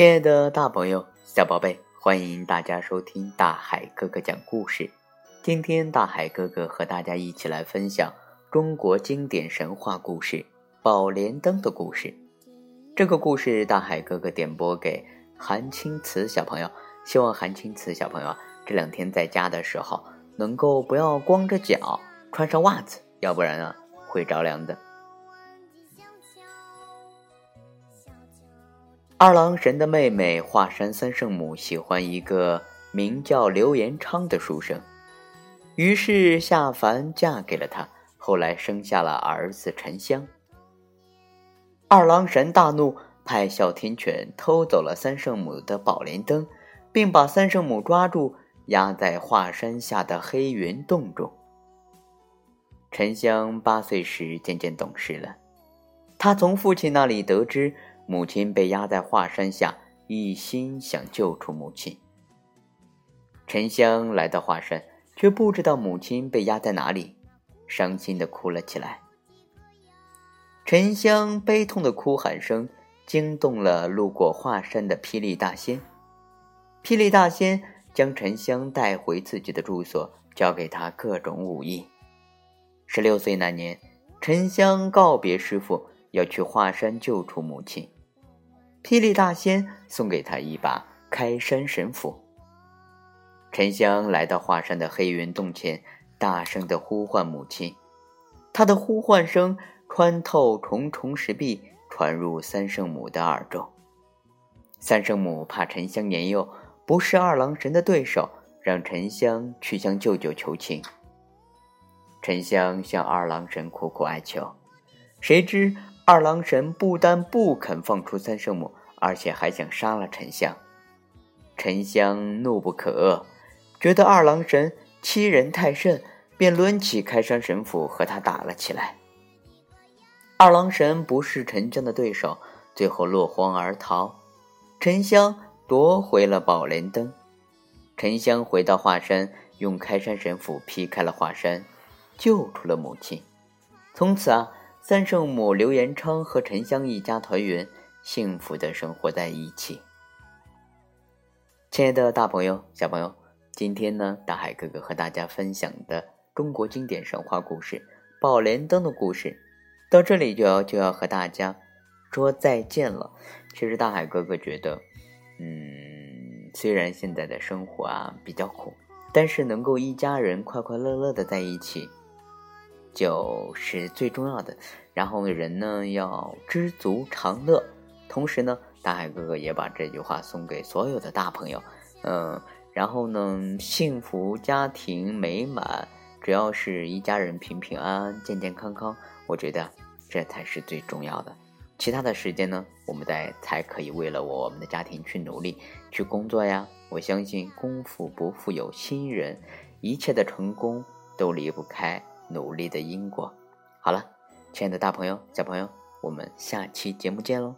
亲爱的大朋友、小宝贝，欢迎大家收听大海哥哥讲故事。今天，大海哥哥和大家一起来分享中国经典神话故事《宝莲灯》的故事。这个故事，大海哥哥点播给韩青瓷小朋友，希望韩青瓷小朋友这两天在家的时候，能够不要光着脚，穿上袜子，要不然啊会着凉的。二郎神的妹妹华山三圣母喜欢一个名叫刘延昌的书生，于是下凡嫁给了他。后来生下了儿子沉香。二郎神大怒，派哮天犬偷走了三圣母的宝莲灯，并把三圣母抓住，压在华山下的黑云洞中。沉香八岁时渐渐懂事了，他从父亲那里得知。母亲被压在华山下，一心想救出母亲。沉香来到华山，却不知道母亲被压在哪里，伤心的哭了起来。沉香悲痛的哭喊声惊动了路过华山的霹雳大仙。霹雳大仙将沉香带回自己的住所，教给他各种武艺。十六岁那年，沉香告别师傅，要去华山救出母亲。霹雳大仙送给他一把开山神斧。沉香来到华山的黑云洞前，大声的呼唤母亲。他的呼唤声穿透重重石壁，传入三圣母的耳中。三圣母怕沉香年幼，不是二郎神的对手，让沉香去向舅舅求情。沉香向二郎神苦苦哀求，谁知。二郎神不但不肯放出三圣母，而且还想杀了沉香。沉香怒不可遏，觉得二郎神欺人太甚，便抡起开山神斧和他打了起来。二郎神不是沉香的对手，最后落荒而逃。沉香夺回了宝莲灯。沉香回到华山，用开山神斧劈开了华山，救出了母亲。从此啊。三圣母刘延昌和沉香一家团圆，幸福的生活在一起。亲爱的大朋友、小朋友，今天呢，大海哥哥和大家分享的中国经典神话故事《宝莲灯》的故事，到这里就要就要和大家说再见了。其实大海哥哥觉得，嗯，虽然现在的生活啊比较苦，但是能够一家人快快乐乐的在一起。就是最重要的，然后人呢要知足常乐，同时呢，大海哥哥也把这句话送给所有的大朋友，嗯，然后呢，幸福家庭美满，只要是一家人平平安安、健健康康，我觉得这才是最重要的。其他的时间呢，我们在才可以为了我们的家庭去努力、去工作呀。我相信功夫不负有心人，一切的成功都离不开。努力的因果。好了，亲爱的大朋友、小朋友，我们下期节目见喽！